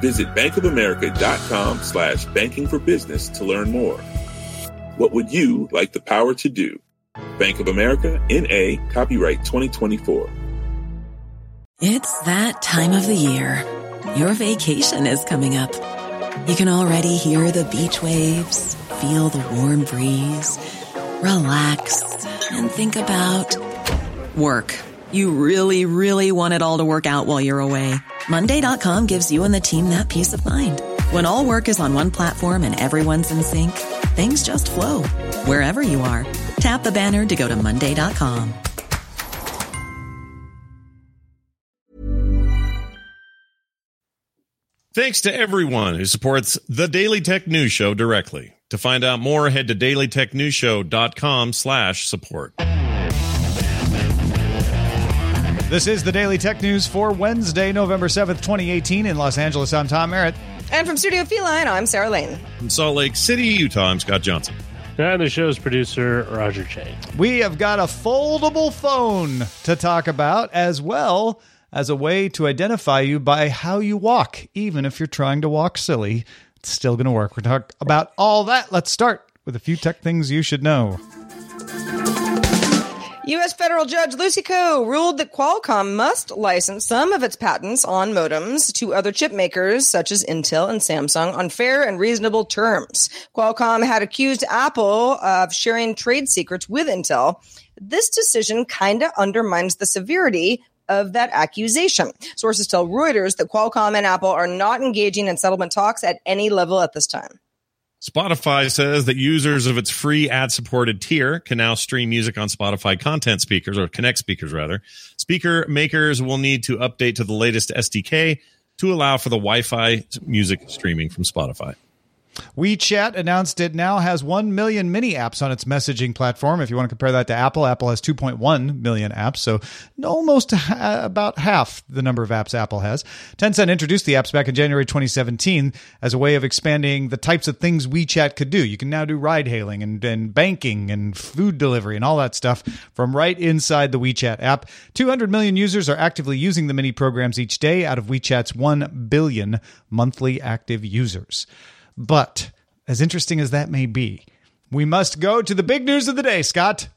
Visit bankofamerica.com slash banking for business to learn more. What would you like the power to do? Bank of America, N.A., copyright 2024. It's that time of the year. Your vacation is coming up. You can already hear the beach waves, feel the warm breeze, relax, and think about work. You really, really want it all to work out while you're away. Monday.com gives you and the team that peace of mind. When all work is on one platform and everyone's in sync, things just flow wherever you are. Tap the banner to go to Monday.com. Thanks to everyone who supports the Daily Tech News Show directly. To find out more, head to dailytechnewsshow.com slash support. This is the Daily Tech News for Wednesday, November 7th, 2018. In Los Angeles, I'm Tom Merritt. And from Studio Feline, I'm Sarah Lane. From Salt Lake City, Utah, I'm Scott Johnson. And the show's producer, Roger Chang. We have got a foldable phone to talk about as well as a way to identify you by how you walk. Even if you're trying to walk silly, it's still going to work. We're talk about all that. Let's start with a few tech things you should know. U.S. federal judge Lucy Koh ruled that Qualcomm must license some of its patents on modems to other chip makers such as Intel and Samsung on fair and reasonable terms. Qualcomm had accused Apple of sharing trade secrets with Intel. This decision kind of undermines the severity of that accusation. Sources tell Reuters that Qualcomm and Apple are not engaging in settlement talks at any level at this time. Spotify says that users of its free ad supported tier can now stream music on Spotify content speakers or Connect speakers rather. Speaker makers will need to update to the latest SDK to allow for the Wi-Fi music streaming from Spotify. WeChat announced it now has 1 million mini apps on its messaging platform. If you want to compare that to Apple, Apple has 2.1 million apps, so almost ha- about half the number of apps Apple has. Tencent introduced the apps back in January 2017 as a way of expanding the types of things WeChat could do. You can now do ride hailing and, and banking and food delivery and all that stuff from right inside the WeChat app. 200 million users are actively using the mini programs each day out of WeChat's 1 billion monthly active users. But as interesting as that may be, we must go to the big news of the day, Scott.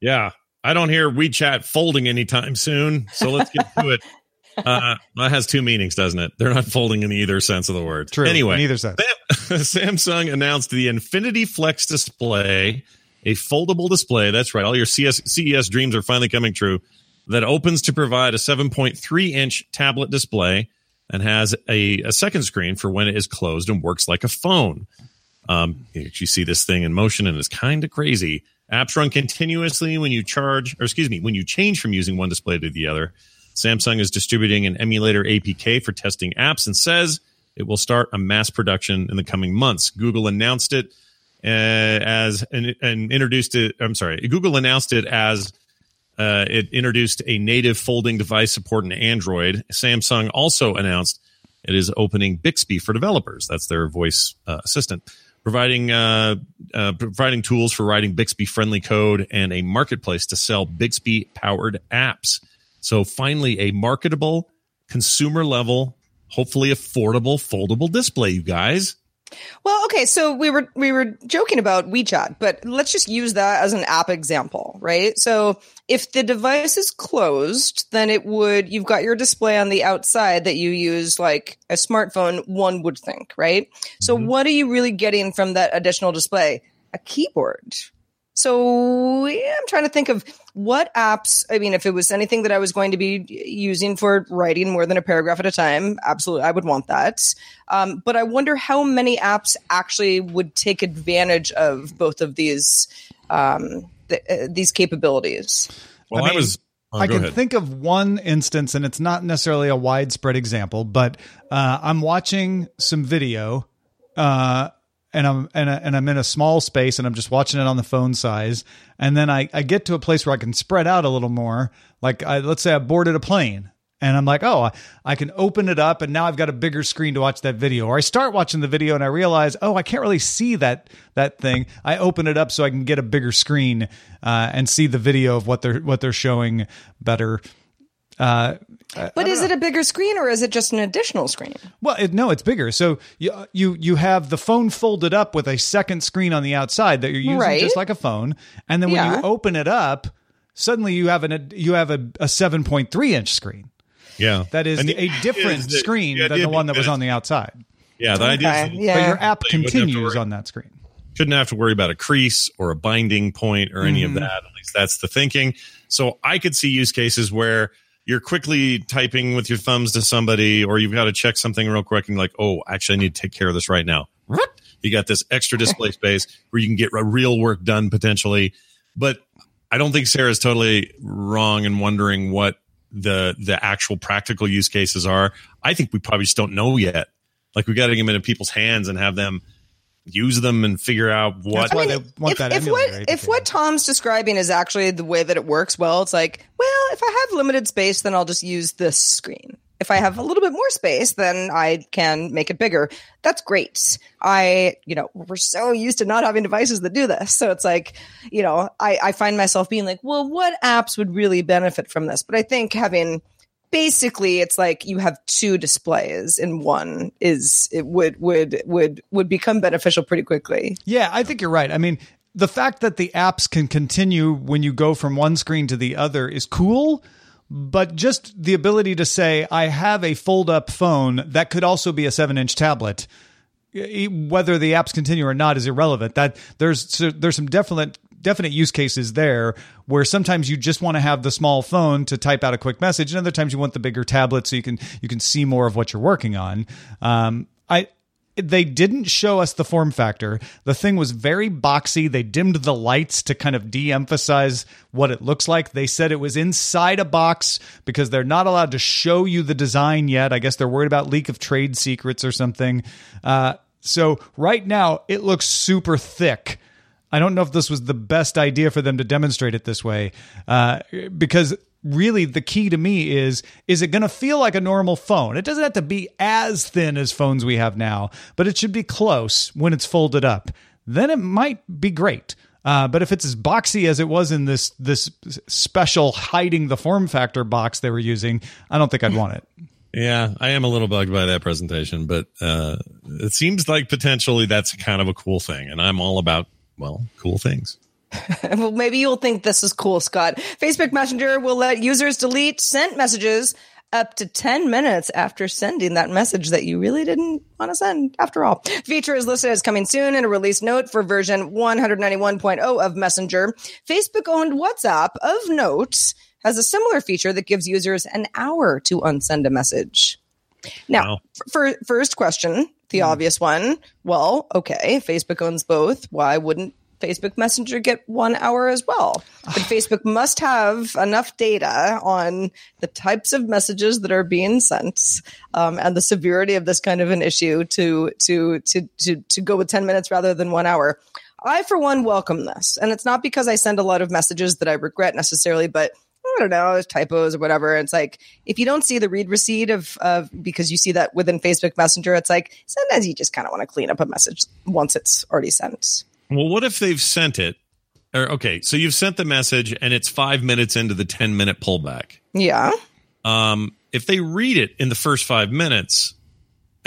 Yeah, I don't hear WeChat folding anytime soon. So let's get to it. Uh, that has two meanings, doesn't it? They're not folding in either sense of the word. True. Anyway, in either sense. Samsung announced the Infinity Flex display, a foldable display. That's right. All your CS, CES dreams are finally coming true. That opens to provide a 7.3 inch tablet display and has a, a second screen for when it is closed and works like a phone. Um, you see this thing in motion and it's kind of crazy. Apps run continuously when you charge, or excuse me, when you change from using one display to the other. Samsung is distributing an emulator APK for testing apps and says it will start a mass production in the coming months. Google announced it uh, as and, and introduced it. I'm sorry, Google announced it as uh, it introduced a native folding device support in Android. Samsung also announced it is opening Bixby for developers. That's their voice uh, assistant, providing uh, uh providing tools for writing Bixby friendly code and a marketplace to sell Bixby powered apps. So finally, a marketable, consumer level, hopefully affordable, foldable display. You guys. Well, okay, so we were we were joking about WeChat, but let's just use that as an app example, right? So if the device is closed, then it would you've got your display on the outside that you use like a smartphone, one would think, right? So mm-hmm. what are you really getting from that additional display? A keyboard. So yeah, I'm trying to think of what apps. I mean, if it was anything that I was going to be using for writing more than a paragraph at a time, absolutely, I would want that. Um, but I wonder how many apps actually would take advantage of both of these um, th- uh, these capabilities. Well, I, mean, I was Oh, I can ahead. think of one instance, and it's not necessarily a widespread example, but uh, I'm watching some video, uh, and I'm and, I, and I'm in a small space, and I'm just watching it on the phone size, and then I, I get to a place where I can spread out a little more. Like I, let's say I boarded a plane, and I'm like, oh, I, can open it up, and now I've got a bigger screen to watch that video. Or I start watching the video, and I realize, oh, I can't really see that that thing. I open it up so I can get a bigger screen uh, and see the video of what they're what they're showing better. Uh, But is it a bigger screen or is it just an additional screen? well, it, no, it's bigger. So you you you have the phone folded up with a second screen on the outside that you're using Right. just like a phone, and then when Yeah. you open it up, suddenly you have an you have a, a 7.3 inch screen. Yeah, That is the a different is that- screen the than the one that was on the outside. Yeah, the idea is Okay, that yeah. But your app You wouldn't have to continues worry. on that screen. shouldn't have to worry about a crease or a binding point or any Mm-hmm. of that. At least that's the thinking. So I could see use cases where you're quickly typing with your thumbs to somebody, or you've got to check something real quick, and you're like, oh, actually, I need to take care of this right now. You got this extra display space where you can get real work done potentially. But I don't think Sarah's totally wrong in wondering what the the actual practical use cases are. I think we probably just don't know yet. Like we got to get them into people's hands and have them use them and figure out what That's why they want if, that if emulator what APK. if what Tom's describing is actually the way that it works, well, it's like, well, if I have limited space, then I'll just use this screen. If I have a little bit more space, then I can make it bigger. That's great. I, you know, we're so used to not having devices that do this. So it's like, you know, I, I find myself being like, well, what apps would really benefit from this? But I think having basically it's like you have two displays and one is it would would would would become beneficial pretty quickly. Yeah, I think you're right. I mean, the fact that the apps can continue when you go from one screen to the other is cool, but just the ability to say, I have a fold up phone that could also be a seven inch tablet. Whether the apps continue or not is irrelevant. That there's there's some definite definite use cases there where sometimes you just want to have the small phone to type out a quick message, and other times you want the bigger tablet so you can you can see more of what you're working on. Um, I they didn't show us the form factor. The thing was very boxy. They dimmed the lights to kind of de emphasize what it looks like. They said it was inside a box because they're not allowed to show you the design yet. I guess they're worried about leak of trade secrets or something. Uh, so right now, it looks super thick. I don't know if this was the best idea for them to demonstrate it this way, uh, because really the key to me is is it going to feel like a normal phone? It doesn't have to be as thin as phones we have now, but it should be close when it's folded up. Then it might be great. Uh, but if it's as boxy as it was in this this special hiding the form factor box they were using, I don't think I'd want it. Yeah, I am a little bugged by that presentation, but uh, it seems like potentially that's kind of a cool thing, and I'm all about well, cool things. well, maybe you'll think this is cool, Scott. Facebook Messenger will let users delete sent messages up to 10 minutes after sending that message that you really didn't want to send after all. Feature is listed as coming soon in a release note for version 191.0 of Messenger. Facebook owned WhatsApp of note has a similar feature that gives users an hour to unsend a message. Now, Wow. for first question, the hmm. obvious one. Well, okay, Facebook owns both. Why wouldn't Facebook Messenger get one hour as well? But Facebook must have enough data on the types of messages that are being sent um, and the severity of this kind of an issue to to to to to go with ten minutes rather than one hour. I, for one, welcome this, and it's not because I send a lot of messages that I regret necessarily, but I don't know, there's typos or whatever. It's like if you don't see the read receipt of of because you see that within Facebook Messenger, it's like sometimes you just kind of want to clean up a message once it's already sent. Well, what if they've sent it? Or okay, so you've sent the message, and it's five minutes into the ten minute pullback. Yeah. Um, if they read it in the first five minutes,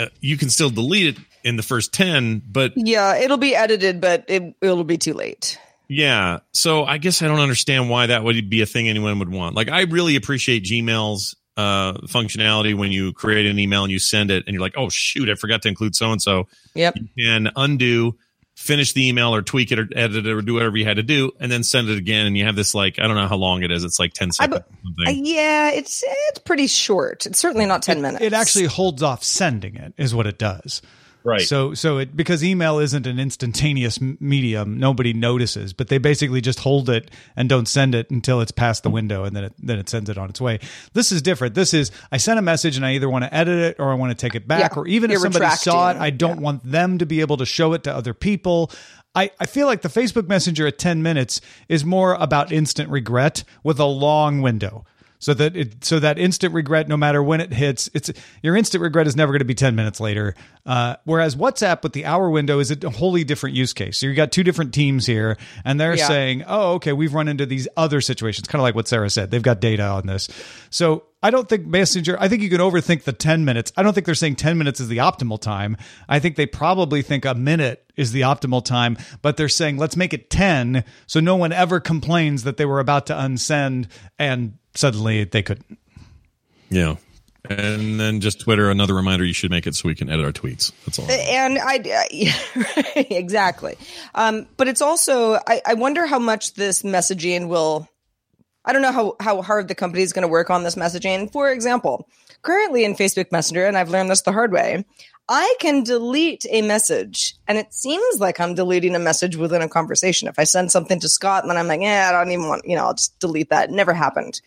uh, you can still delete it in the first ten. But Yeah, it'll be edited, but it it'll be too late. yeah, so I guess I don't understand why that would be a thing anyone would want. Like, I really appreciate Gmail's uh, functionality when you create an email and you send it, and you're like, oh shoot, I forgot to include so and so. Yep. and undo, finish the email or tweak it or edit it or do whatever you had to do, and then send it again. And you have this like I don't know how long it is. It's like ten seconds. or something. Yeah, it's it's pretty short. It's certainly not ten minutes. It actually holds off sending it, is what it does. Right. So so it because email isn't an instantaneous medium, nobody notices, but they basically just hold it and don't send it until it's past the window and then it then it sends it on its way. This is different. This is I sent a message and I either want to edit it or I want to take it back Yeah. or even if You're somebody saw it. I don't Yeah. want them to be able to show it to other people. I, I feel like the Facebook Messenger at 10 minutes is more about instant regret with a long window. So that it, so that instant regret, no matter when it hits, it's your instant regret is never going to be ten minutes later. Uh, whereas WhatsApp with the hour window is a wholly different use case. So you got two different teams here, and they're Yeah. saying, "Oh, okay, we've run into these other situations." Kind of like what Sarah said. They've got data on this. So I don't think Messenger. I think you can overthink the ten minutes. I don't think they're saying ten minutes is the optimal time. I think they probably think a minute is the optimal time, but they're saying let's make it ten, so no one ever complains that they were about to unsend and suddenly they couldn't. Yeah. And then just Twitter, another reminder you should make it so we can edit our tweets. That's all. and I yeah, exactly. Um, but it's also I, I wonder how much this messaging will. I don't know how how hard the company is going to work on this messaging. For example, currently in Facebook Messenger, and I've learned this the hard way. I can delete a message, and it seems like I'm deleting a message within a conversation. If I send something to Scott, and then I'm like, "Yeah, I don't even want," you know, I'll just delete that. It never happened.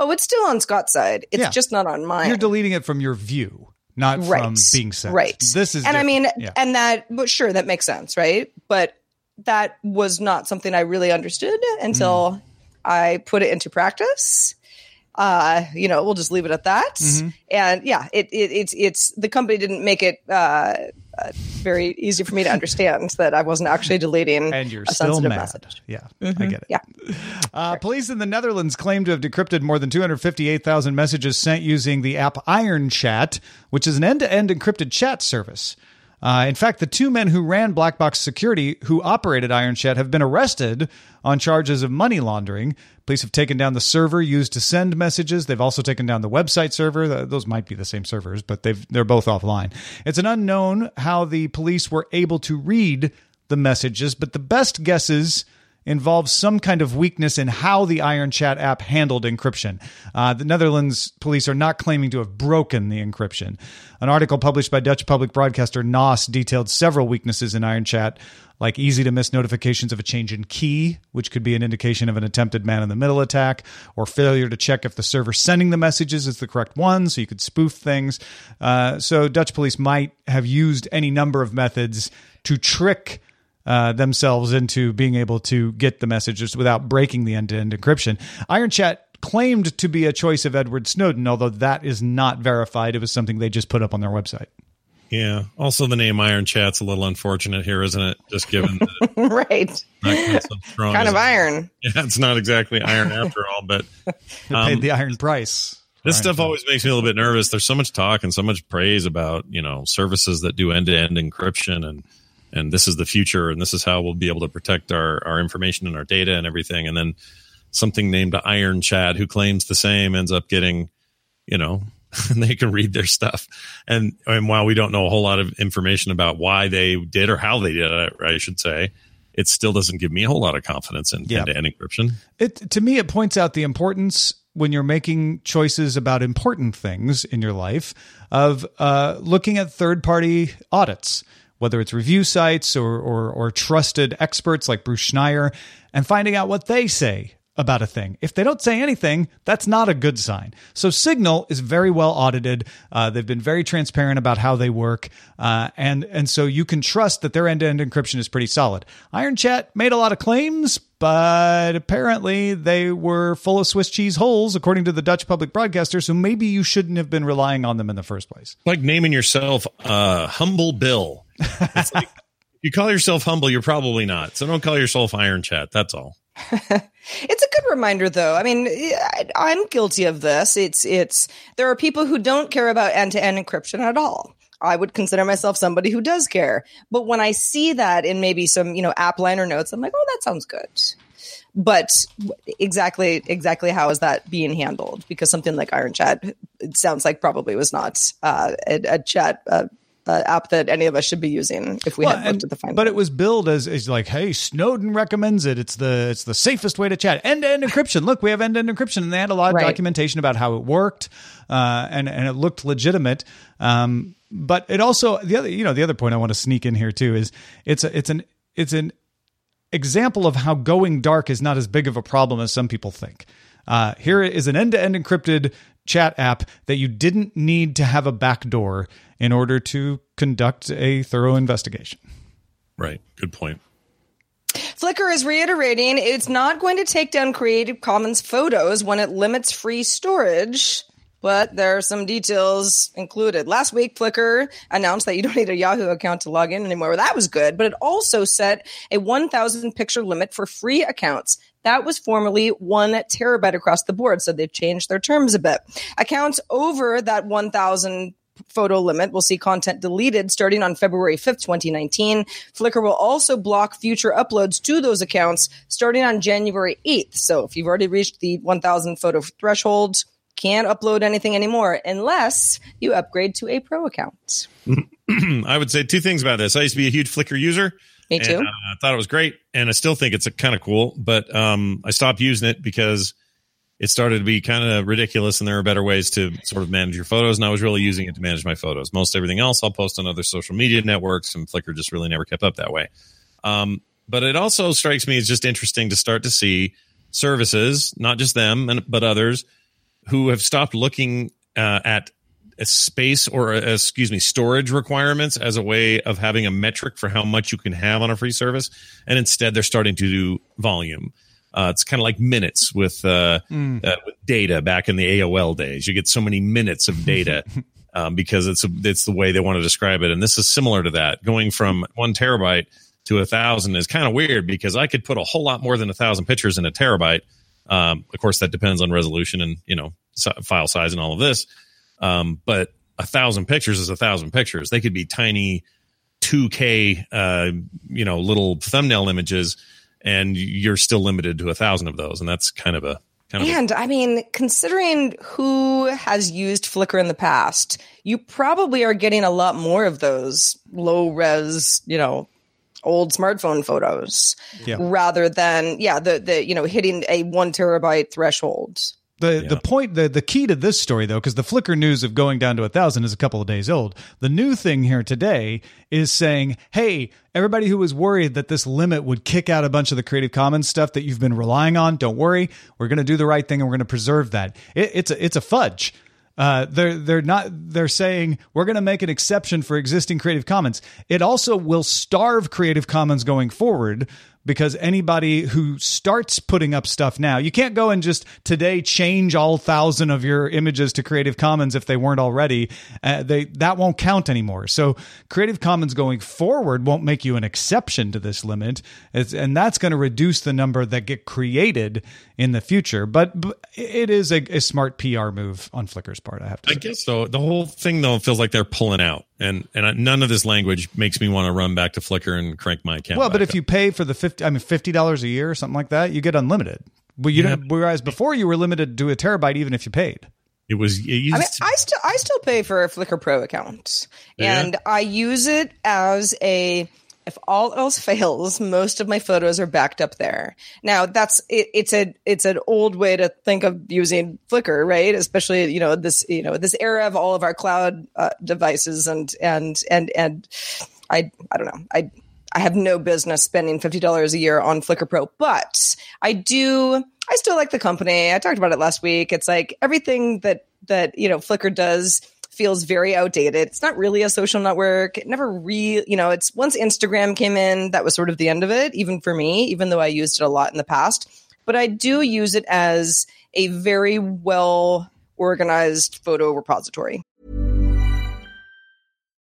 Oh, it's still on Scott's side. It's Yeah. just not on mine. You're deleting it from your view, not right. from being sent. Right. This is and I mean. Yeah. and that, but sure, that makes sense, right? But that was not something I really understood until Mm. I put it into practice. Uh, you know, we'll just leave it at that. Mm-hmm. And yeah, it, it it's it's the company didn't make it uh, uh, very easy for me to understand that I wasn't actually deleting and you're a still sensitive mad. message. Yeah, I get it. Yeah. Uh, police in the Netherlands claim to have decrypted more than 258,000 messages sent using the app Iron Chat, which is an end-to-end encrypted chat service. Uh, in fact, the two men who ran Black Box Security, who operated Iron Chat, have been arrested on charges of money laundering. Police have taken down the server used to send messages. They've also taken down the website server. Those might be the same servers, but they've they're both offline. It's an unknown how the police were able to read the messages, but the best guesses involves some kind of weakness in how the Iron Chat app handled encryption. Uh, the Netherlands police are not claiming to have broken the encryption. An article published by Dutch public broadcaster NOS detailed several weaknesses in Iron Chat, like easy to miss notifications of a change in key, which could be an indication of an attempted man in the middle attack, or failure to check if the server sending the messages is the correct one, so you could spoof things. Uh, so Dutch police might have used any number of methods to trick uh, themselves into being able to get the messages without breaking the end-to-end encryption. Iron Chat claimed to be a choice of Edward Snowden, although that is not verified. It was something they just put up on their website. Yeah. Also, the name Iron Chat's a little unfortunate here, isn't it? Just given that right. not so strong Kind as- of iron. Yeah, it's not exactly iron after all, but They Um, paid the iron price. this Iron stuff Chat. always makes me a little bit nervous. There's so much talk and so much praise about you know services that do end to end encryption and and this is the future and this is how we'll be able to protect our our information and our data and everything. And then something named Iron Chat who claims the same ends up getting you know and they can read their stuff. And and while we don't know a whole lot of information about why they did or how they did it, I should say. It still doesn't give me a whole lot of confidence in Yeah. end-to-end encryption. It to me, it points out the importance when you're making choices about important things in your life of uh, looking at third-party audits, whether it's review sites or, or or trusted experts like Bruce Schneier, and finding out what they say about a thing. If they don't say anything, that's not a good sign. So Signal is very well audited. Uh, they've been very transparent about how they work, uh, and and so you can trust that their end-to-end encryption is pretty solid. Iron Chat made a lot of claims, but apparently they were full of Swiss cheese holes, according to the Dutch public broadcaster. So maybe you shouldn't have been relying on them in the first place. like naming yourself uh humble bill it's like you call yourself humble you're probably not so don't call yourself iron chat that's all It's a good reminder, though. I mean, I- I'm guilty of this. It's it's there are people who don't care about end to end encryption at all. I would consider myself somebody who does care, but when I see that in maybe some you know app liner notes, I'm like, oh, that sounds good. But exactly, exactly how is that being handled? Because something like Iron Chat, it sounds like probably was not uh, a, a chat uh, uh, app that any of us should be using if we Well, had looked at the find. but it was billed as, as like, hey, Snowden recommends it. It's the it's the safest way to chat. End to end encryption. Look, we have end to end encryption, and they had a lot of Right. documentation about how it worked, uh, and and it looked legitimate. Um, but it also the other you know the other point I want to sneak in here too is it's a, it's an it's an example of how going dark is not as big of a problem as some people think. Uh, here is an end to end encrypted chat app that you didn't need to have a backdoor in order to conduct a thorough investigation. Right. Good point. Flickr is reiterating it's not going to take down Creative Commons photos when it limits free storage, but there are some details included. Last week, Flickr announced that you don't need a Yahoo account to log in anymore. That was good, but it also set a 1,000 picture limit for free accounts. That was formerly one terabyte across the board, so they've changed their terms a bit. Accounts over that 1,000 photo limit will see content deleted starting on February 5th, 2019. Flickr will also block future uploads to those accounts starting on January 8th. So if you've already reached the 1,000 photo threshold, can't upload anything anymore unless you upgrade to a pro account. I would say two things about this. I used to be a huge Flickr user. Me too. And, uh, I thought it was great, and I still think it's kind of cool. But um, I stopped using it because it started to be kind of ridiculous, and there are better ways to sort of manage your photos. And I was really using it to manage my photos. Most everything else I'll post on other social media networks, and Flickr just really never kept up that way. Um, but it also strikes me as just interesting to start to see services, not just them, and, but others, who have stopped looking uh, at space or uh, excuse me storage requirements as a way of having a metric for how much you can have on a free service and instead they're starting to do volume uh, it's kind of like minutes with, uh, uh, with data back in the AOL days. You get so many minutes of data um, because it's a, it's the way they want to describe it, and this is similar to that. Going from one terabyte to a thousand is kind of weird because I could put a whole lot more than a thousand pictures in a terabyte. Um, of course, that depends on resolution and you know file size and all of this. Um, but a thousand pictures is a thousand pictures. They could be tiny 2K, uh, you know, little thumbnail images, and you're still limited to a thousand of those, and that's kind of a kind of a, And I mean, considering who has used Flickr in the past, you probably are getting a lot more of those low res, you know, old smartphone photos Yeah. rather than yeah, the the you know, hitting a 1 terabyte threshold. The the point the the key to this story though, because the Flickr news of going down to a thousand is a couple of days old. The new thing here today is saying, hey, everybody who was worried that this limit would kick out a bunch of the Creative Commons stuff that you've been relying on, don't worry. We're going to do the right thing and we're going to preserve that. It, it's a it's a fudge. Uh, they're they're not they're saying we're going to make an exception for existing Creative Commons. It also will starve Creative Commons going forward because anybody who starts putting up stuff now, you can't go and just today change all thousand of your images to Creative Commons if they weren't already. Uh, they that won't count anymore. So Creative Commons going forward won't make you an exception to this limit, it's, and that's going to reduce the number that get created in the future. But, but it is a, a smart PR move on Flickr's part. I have to. I say. guess so. The whole thing though feels like they're pulling out, and and none of this language makes me want to run back to Flickr and crank my account. Well, but if you pay for the fifty, I mean, fifty dollars a year or something like that, you get unlimited. Well, you Yeah. don't, whereas before you were limited to a terabyte, even if you paid. it was it used I mean, to- I still I still pay for a Flickr Pro account, Yeah. and I use it as a if all else fails, most of my photos are backed up there. Now that's it, it's a it's an old way to think of using Flickr, right? Especially you know this you know this era of all of our cloud uh, devices and and and and I I don't know I. I have no business spending fifty dollars a year on Flickr Pro, but I do. I still like the company. I talked about it last week. It's like everything that that you know Flickr does feels very outdated. It's not really a social network. It never really, you know, it's once Instagram came in, that was sort of the end of it, even for me, even though I used it a lot in the past. But I do use it as a very well organized photo repository.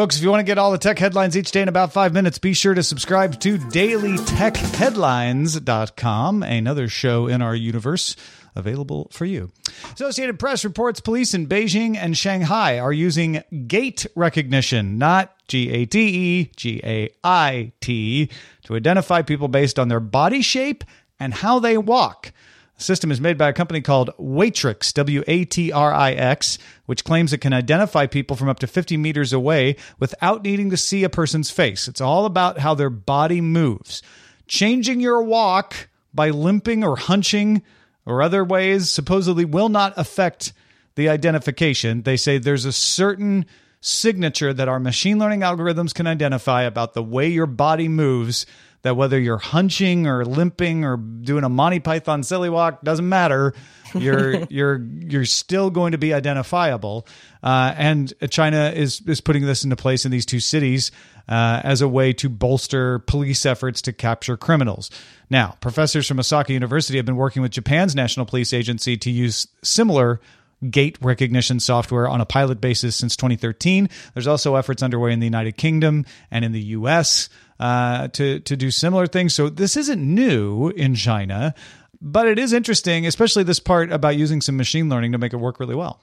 Folks, if you want to get all the tech headlines each day in about five minutes, be sure to subscribe to dailytechheadlines.com, another show in our universe available for you. Associated Press reports police in Beijing and Shanghai are using gait recognition, not G A T E, G A I T, to identify people based on their body shape and how they walk. The system is made by a company called Watrix, W A T R I X, which claims it can identify people from up to 50 meters away without needing to see a person's face. It's all about how their body moves. Changing your walk by limping or hunching or other ways supposedly will not affect the identification. They say there's a certain signature that our machine learning algorithms can identify about the way your body moves that whether you're hunching or limping or doing a Monty Python silly walk doesn't matter. You're you're you're still going to be identifiable. Uh, and China is is putting this into place in these two cities uh, as a way to bolster police efforts to capture criminals. Now, professors from Osaka University have been working with Japan's national police agency to use similar gait recognition software on a pilot basis since 2013. There's also efforts underway in the United Kingdom and in the U.S. Uh, to to do similar things. So this isn't new in China, but it is interesting, especially this part about using some machine learning to make it work really well.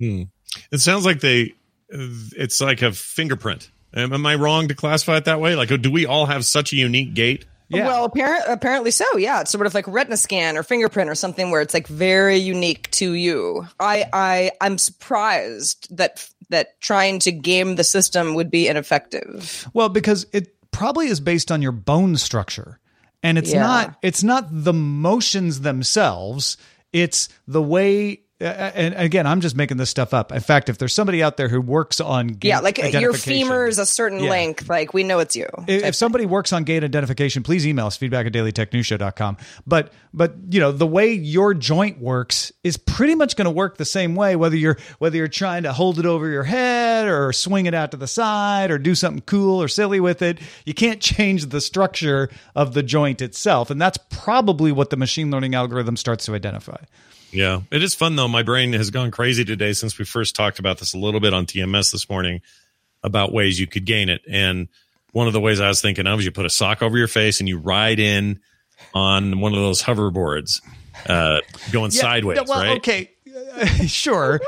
Hmm. It sounds like they. It's like a fingerprint. Am, am I wrong to classify it that way? Like, do we all have such a unique gait? Yeah. Well, apparent, apparently so. Yeah, it's sort of like retina scan or fingerprint or something where it's like very unique to you. I I I'm surprised that that trying to game the system would be ineffective. Well, because it probably is based on your bone structure. And it's Yeah. not it's not the motions themselves, it's the way and again, I'm just making this stuff up. In fact, if there's somebody out there who works on gait Yeah, like your femur is a certain Yeah. length. Like we know it's you. if, if somebody works on gait identification, please email us feedback at dailytechnewsshow.com. But but you know the way your joint works is pretty much going to work the same way whether you're whether you're trying to hold it over your head or swing it out to the side or do something cool or silly with it. You can't change the structure of the joint itself, and that's probably what the machine learning algorithm starts to identify. Yeah, it is fun though. My brain has gone crazy today since we first talked about this a little bit on TMS this morning about ways you could gain it. And one of the ways I was thinking of is you put a sock over your face and you ride in on one of those hoverboards, uh, going Yeah, sideways, yeah, well, right? Okay, sure.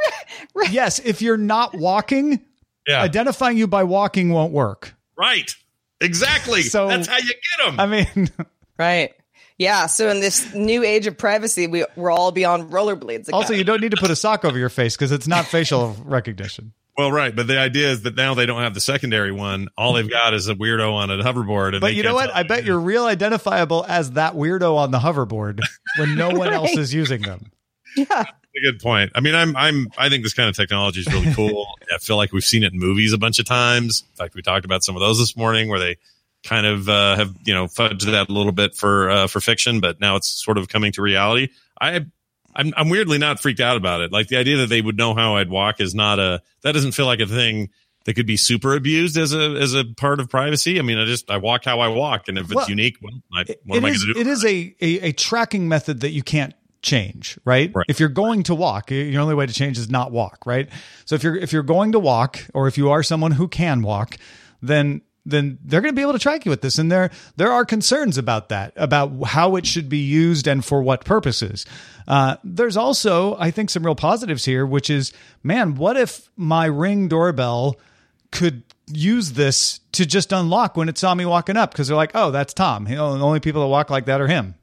Yes, if you're not walking, Yeah. identifying you by walking won't work. Right. Exactly. So- That's how you get them. I mean, Right. Yeah. So in this new age of privacy, we we're all beyond rollerblades. Again. also you don't need to put a sock over your face because it's not facial recognition. well, right. But the idea is that now they don't have the secondary one. All they've got is a weirdo on a hoverboard. And But you know what? I bet you're real identifiable as that weirdo on the hoverboard when no one else is using them. yeah. a good point. I mean, I'm I'm I think this kind of technology is really cool. I feel like we've seen it in movies a bunch of times. In fact, we talked about some of those this morning where they kind of uh, have you know fudged that a little bit for uh, for fiction, but now it's sort of coming to reality. I I'm I'm weirdly not freaked out about it. Like the idea that they would know how I'd walk is not a that doesn't feel like a thing that could be super abused as a as a part of privacy. I mean, I just I walk how I walk, and if it's Well, unique, well, I, what am I going to do? it is a, a, a tracking method that you can't change, right? Right. If you're going to walk, your only way to change is not walk, right? So if you're if you're going to walk, or if you are someone who can walk, then then they're going to be able to track you with this. And there there are concerns about that, about how it should be used and for what purposes. Uh, there's also, I think, some real positives here, which is, man, what if my ring doorbell could use this to just unlock when it saw me walking up because they're like, oh, that's Tom. You know, the only people that walk like that are him.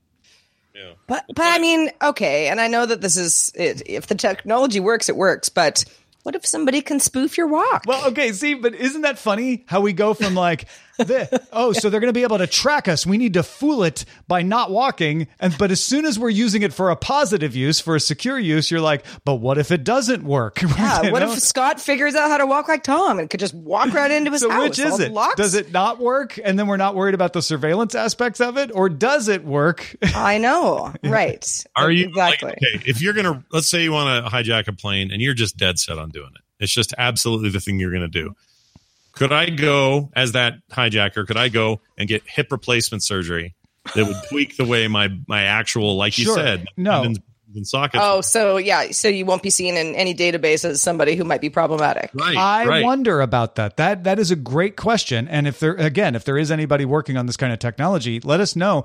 But but I mean, okay, and I know that this is it, if the technology works, it works. But what if somebody can spoof your walk? Well, okay, see, but isn't that funny how we go from like, the, oh, so they're going to be able to track us. We need to fool it by not walking. And but as soon as we're using it for a positive use, for a secure use, you're like, but what if it doesn't work? yeah, what know? if Scott figures out how to walk like Tom and could just walk right into his so house? which is it? locks? Does it not work, and then we're not worried about the surveillance aspects of it, or does it work? I know, right? Are you exactly? like, okay? If you're gonna, let's say you want to hijack a plane and you're just dead set on doing it. It's just absolutely the thing you're gonna do. Could I go as that hijacker? Could I go and get hip replacement surgery that would tweak the way my my actual, like you said, No. tendons and sockets? Oh, so yeah, so you won't be seen in any database as somebody who might be problematic. right, I right. wonder about that. That that is a great question. And if there again, if there is anybody working on this kind of technology, let us know.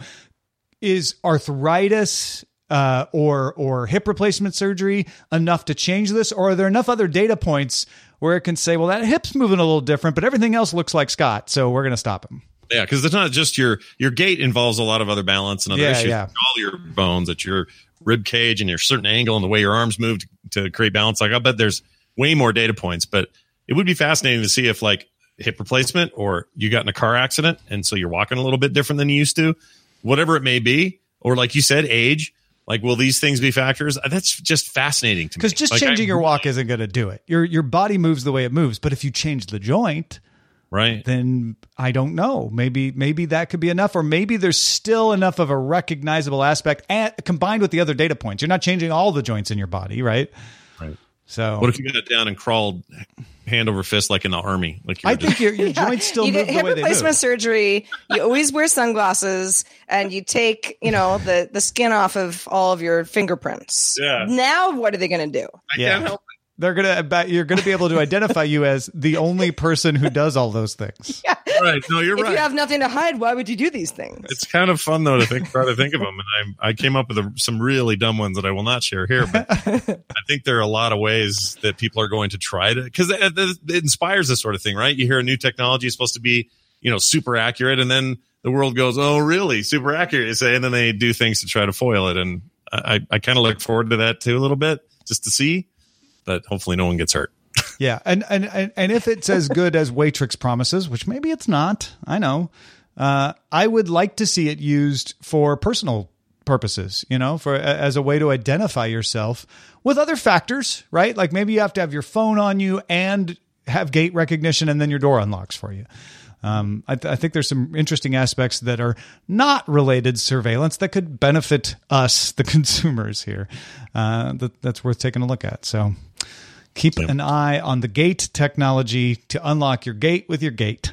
Is arthritis uh, or or hip replacement surgery enough to change this, or are there enough other data points where it can say, well, that hip's moving a little different, but everything else looks like Scott, so we're going to stop him. Yeah, because it's not just your your gait involves a lot of other balance and other Yeah, issues. yeah. All your bones, at your rib cage and your certain angle and the way your arms move to, to create balance. Like I bet there's way more data points, but it would be fascinating to see if like hip replacement or you got in a car accident and so you're walking a little bit different than you used to, whatever it may be, or like you said, age. Like, will these things be factors? Uh, that's just fascinating to me. Because just Like, changing I- your walk isn't going to do it. Your your body moves the way it moves, but if you change the joint, right? then I don't know. Maybe maybe that could be enough, or maybe there's still enough of a recognizable aspect and combined with the other data points. You're not changing all the joints in your body, right? Right. So What if you got it down and crawled hand over fist like in the army? Like you I were think your, your Yeah, joints still you move get the hip way they replacement move. surgery. You always wear sunglasses, and you take you know the the skin off of all of your fingerprints. Yeah. Now what are they going to do? I Yeah. can't help They're gonna you're gonna be able to identify you as the only person who does all those things. it. Right. No, you're If right. If you have nothing to hide, why would you do these things? It's kind of fun though to think try to think of them, and I I came up with a, some really dumb ones that I will not share here. But I think there are a lot of ways that people are going to try to because it, it, it inspires this sort of thing, right? You hear a new technology is supposed to be you know super accurate, and then the world goes, "Oh, really? Super accurate?" Say, and then they do things to try to foil it, and I I kind of look forward to that too a little bit just to see, but hopefully no one gets hurt. Yeah, and and and, and if it's as good as Watrix promises, which maybe it's not, I know. Uh, I would like to see it used for personal purposes, you know, for as a way to identify yourself with other factors, right? Like maybe you have to have your phone on you and have gait recognition, and then your door unlocks for you. Um, I, th- I think there's some interesting aspects that are not related surveillance that could benefit us, the consumers here. Uh, that, that's worth taking a look at. So keep an eye on the gait technology to unlock your gate with your gait.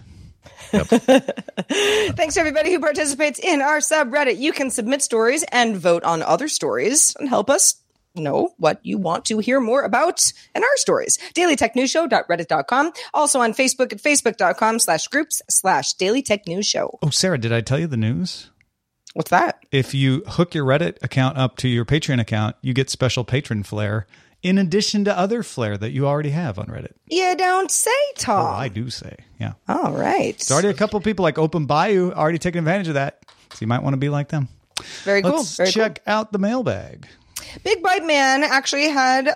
Yep. Thanks to everybody who participates in our subreddit. You can submit stories and vote on other stories and help us know what you want to hear more about in our stories. dailytechnewsshow.reddit.com. Also on Facebook at facebook.com slash groups slash Daily Tech News Show. Oh, Sarah, did I tell you the news? What's that? If you hook your Reddit account up to your Patreon account, you get special patron flair in addition to other flair that you already have on Reddit. You don't say, Oh, I do say, yeah. All right. There's already a couple of people like Open Bayou already taking advantage of that. So you might want to be like them. Very cool. Let's Very cool. check out the mailbag. Big Bite Man actually had uh,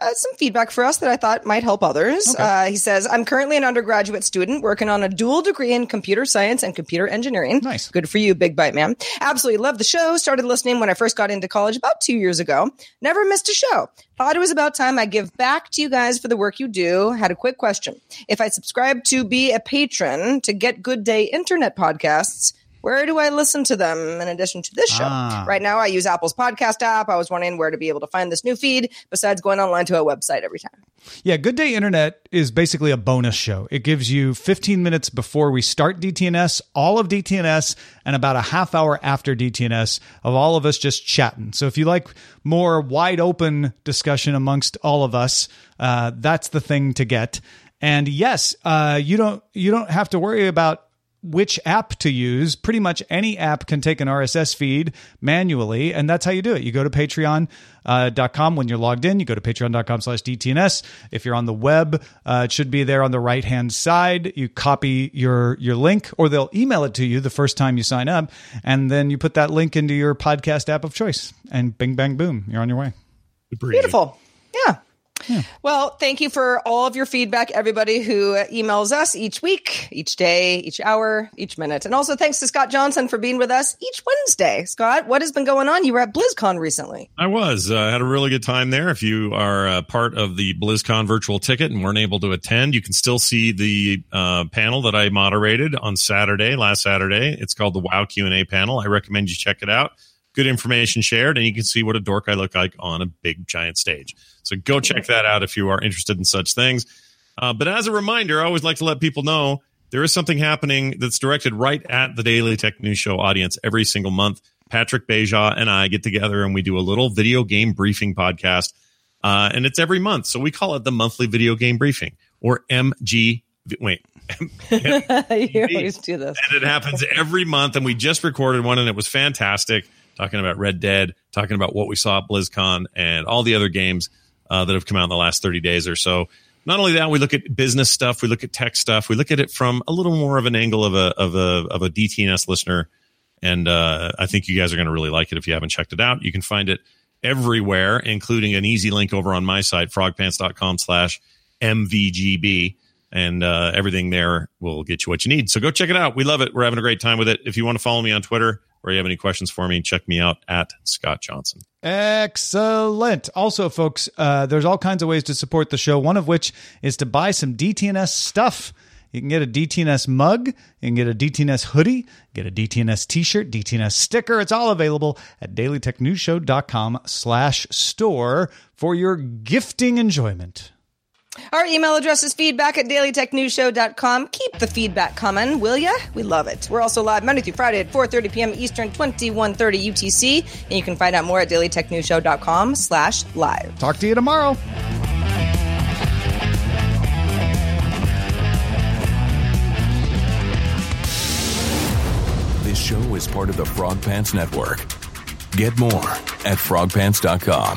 uh, some feedback for us that I thought might help others. Uh, he says, I'm currently an undergraduate student working on a dual degree in computer science and computer engineering. Nice. Good for you, Big Bite Man. Absolutely love the show. Started listening when I first got into college about two years ago. Never missed a show. Thought it was about time I give back to you guys for the work you do. Had a quick question. If I subscribe to be a patron to get Good Day Internet podcasts, where do I listen to them in addition to this show? Ah. Right now, I use Apple's podcast app. I was wondering where to be able to find this new feed besides going online to a website every time. Yeah, Good Day Internet is basically a bonus show. It gives you 15 minutes before we start DTNS, all of DTNS, and about a half hour after DTNS of all of us just chatting. So if you like more wide open discussion amongst all of us, uh, that's the thing to get. And yes, uh, you don't you don't have to worry about which app to use. Pretty much any app can take an RSS feed manually, and that's how you do it. You go to patreon.com when you're logged in. You go to patreon.com slash DTNS. If you're on the web, uh, it should be there on the right hand side. You copy your, your link, or they'll email it to you the first time you sign up, and then you put that link into your podcast app of choice, and bing, bang, boom, you're on your way. Beautiful. Yeah. Well, thank you for all of your feedback, everybody who emails us each week, each day, each hour, each minute. And also thanks to Scott Johnson for being with us each Wednesday. Scott, what has been going on? You were at BlizzCon recently. I was. Uh, had a really good time there. If you are uh, part of the BlizzCon virtual ticket and weren't able to attend, you can still see the uh, panel that I moderated on Saturday, last Saturday. It's called the WoW Q&A panel. I recommend you check it out. Good information shared, and you can see what a dork I look like on a big giant stage. So go check that out if you are interested in such things. Uh, but as a reminder, I always like to let people know there is something happening that's directed right at the Daily Tech News Show audience every single month. Patrick Beja and I get together and we do a little video game briefing podcast. Uh, and it's every month. So we call it the monthly video game briefing or MG. Wait, you always do this. and it happens every month. And we just recorded one and it was fantastic talking about Red Dead, talking about what we saw at BlizzCon and all the other games uh, that have come out in the last 30 days or so. Not only that, we look at business stuff, we look at tech stuff, we look at it from a little more of an angle of a of a of a DTNS listener, and uh, I think you guys are going to really like it if you haven't checked it out. You can find it everywhere, including an easy link over on my site, frogpants.com/slash mvgb, and uh, everything there will get you what you need. So go check it out. We love it. We're having a great time with it. If you want to follow me on Twitter or you have any questions for me, check me out at Scott Johnson. Excellent. Also, folks, uh, there's all kinds of ways to support the show. One of which is to buy some DTNS stuff. You can get a DTNS mug, you can get a DTNS hoodie, get a DTNS t-shirt, DTNS sticker. It's all available at dailytechnewsshow.com slash store for your gifting enjoyment. Our email address is feedback at dailytechnewsshow.com. Keep the feedback coming, will ya? We love it. We're also live Monday through Friday at 4.30 p.m. Eastern, 21.30 UTC. And you can find out more at dailytechnewsshow.com slash live. Talk to you tomorrow. This show is part of the Frog Pants Network. Get more at frogpants.com.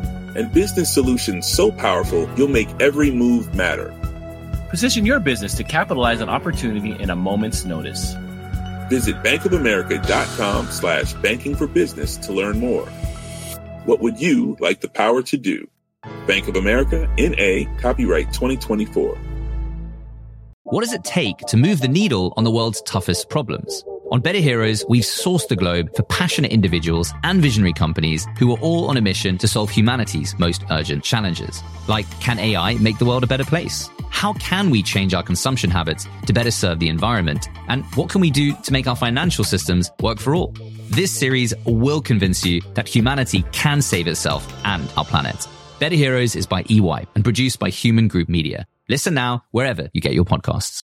and business solutions so powerful you'll make every move matter. Position your business to capitalize on opportunity in a moment's notice. Visit bankofamerica.com slash banking for business to learn more. What would you like the power to do? Bank of America, NA, copyright 2024. What does it take to move the needle on the world's toughest problems? On Better Heroes, we've sourced the globe for passionate individuals and visionary companies who are all on a mission to solve humanity's most urgent challenges. Like, can AI make the world a better place? How can we change our consumption habits to better serve the environment? And what can we do to make our financial systems work for all? This series will convince you that humanity can save itself and our planet. Better Heroes is by EY and produced by Human Group Media. Listen now wherever you get your podcasts.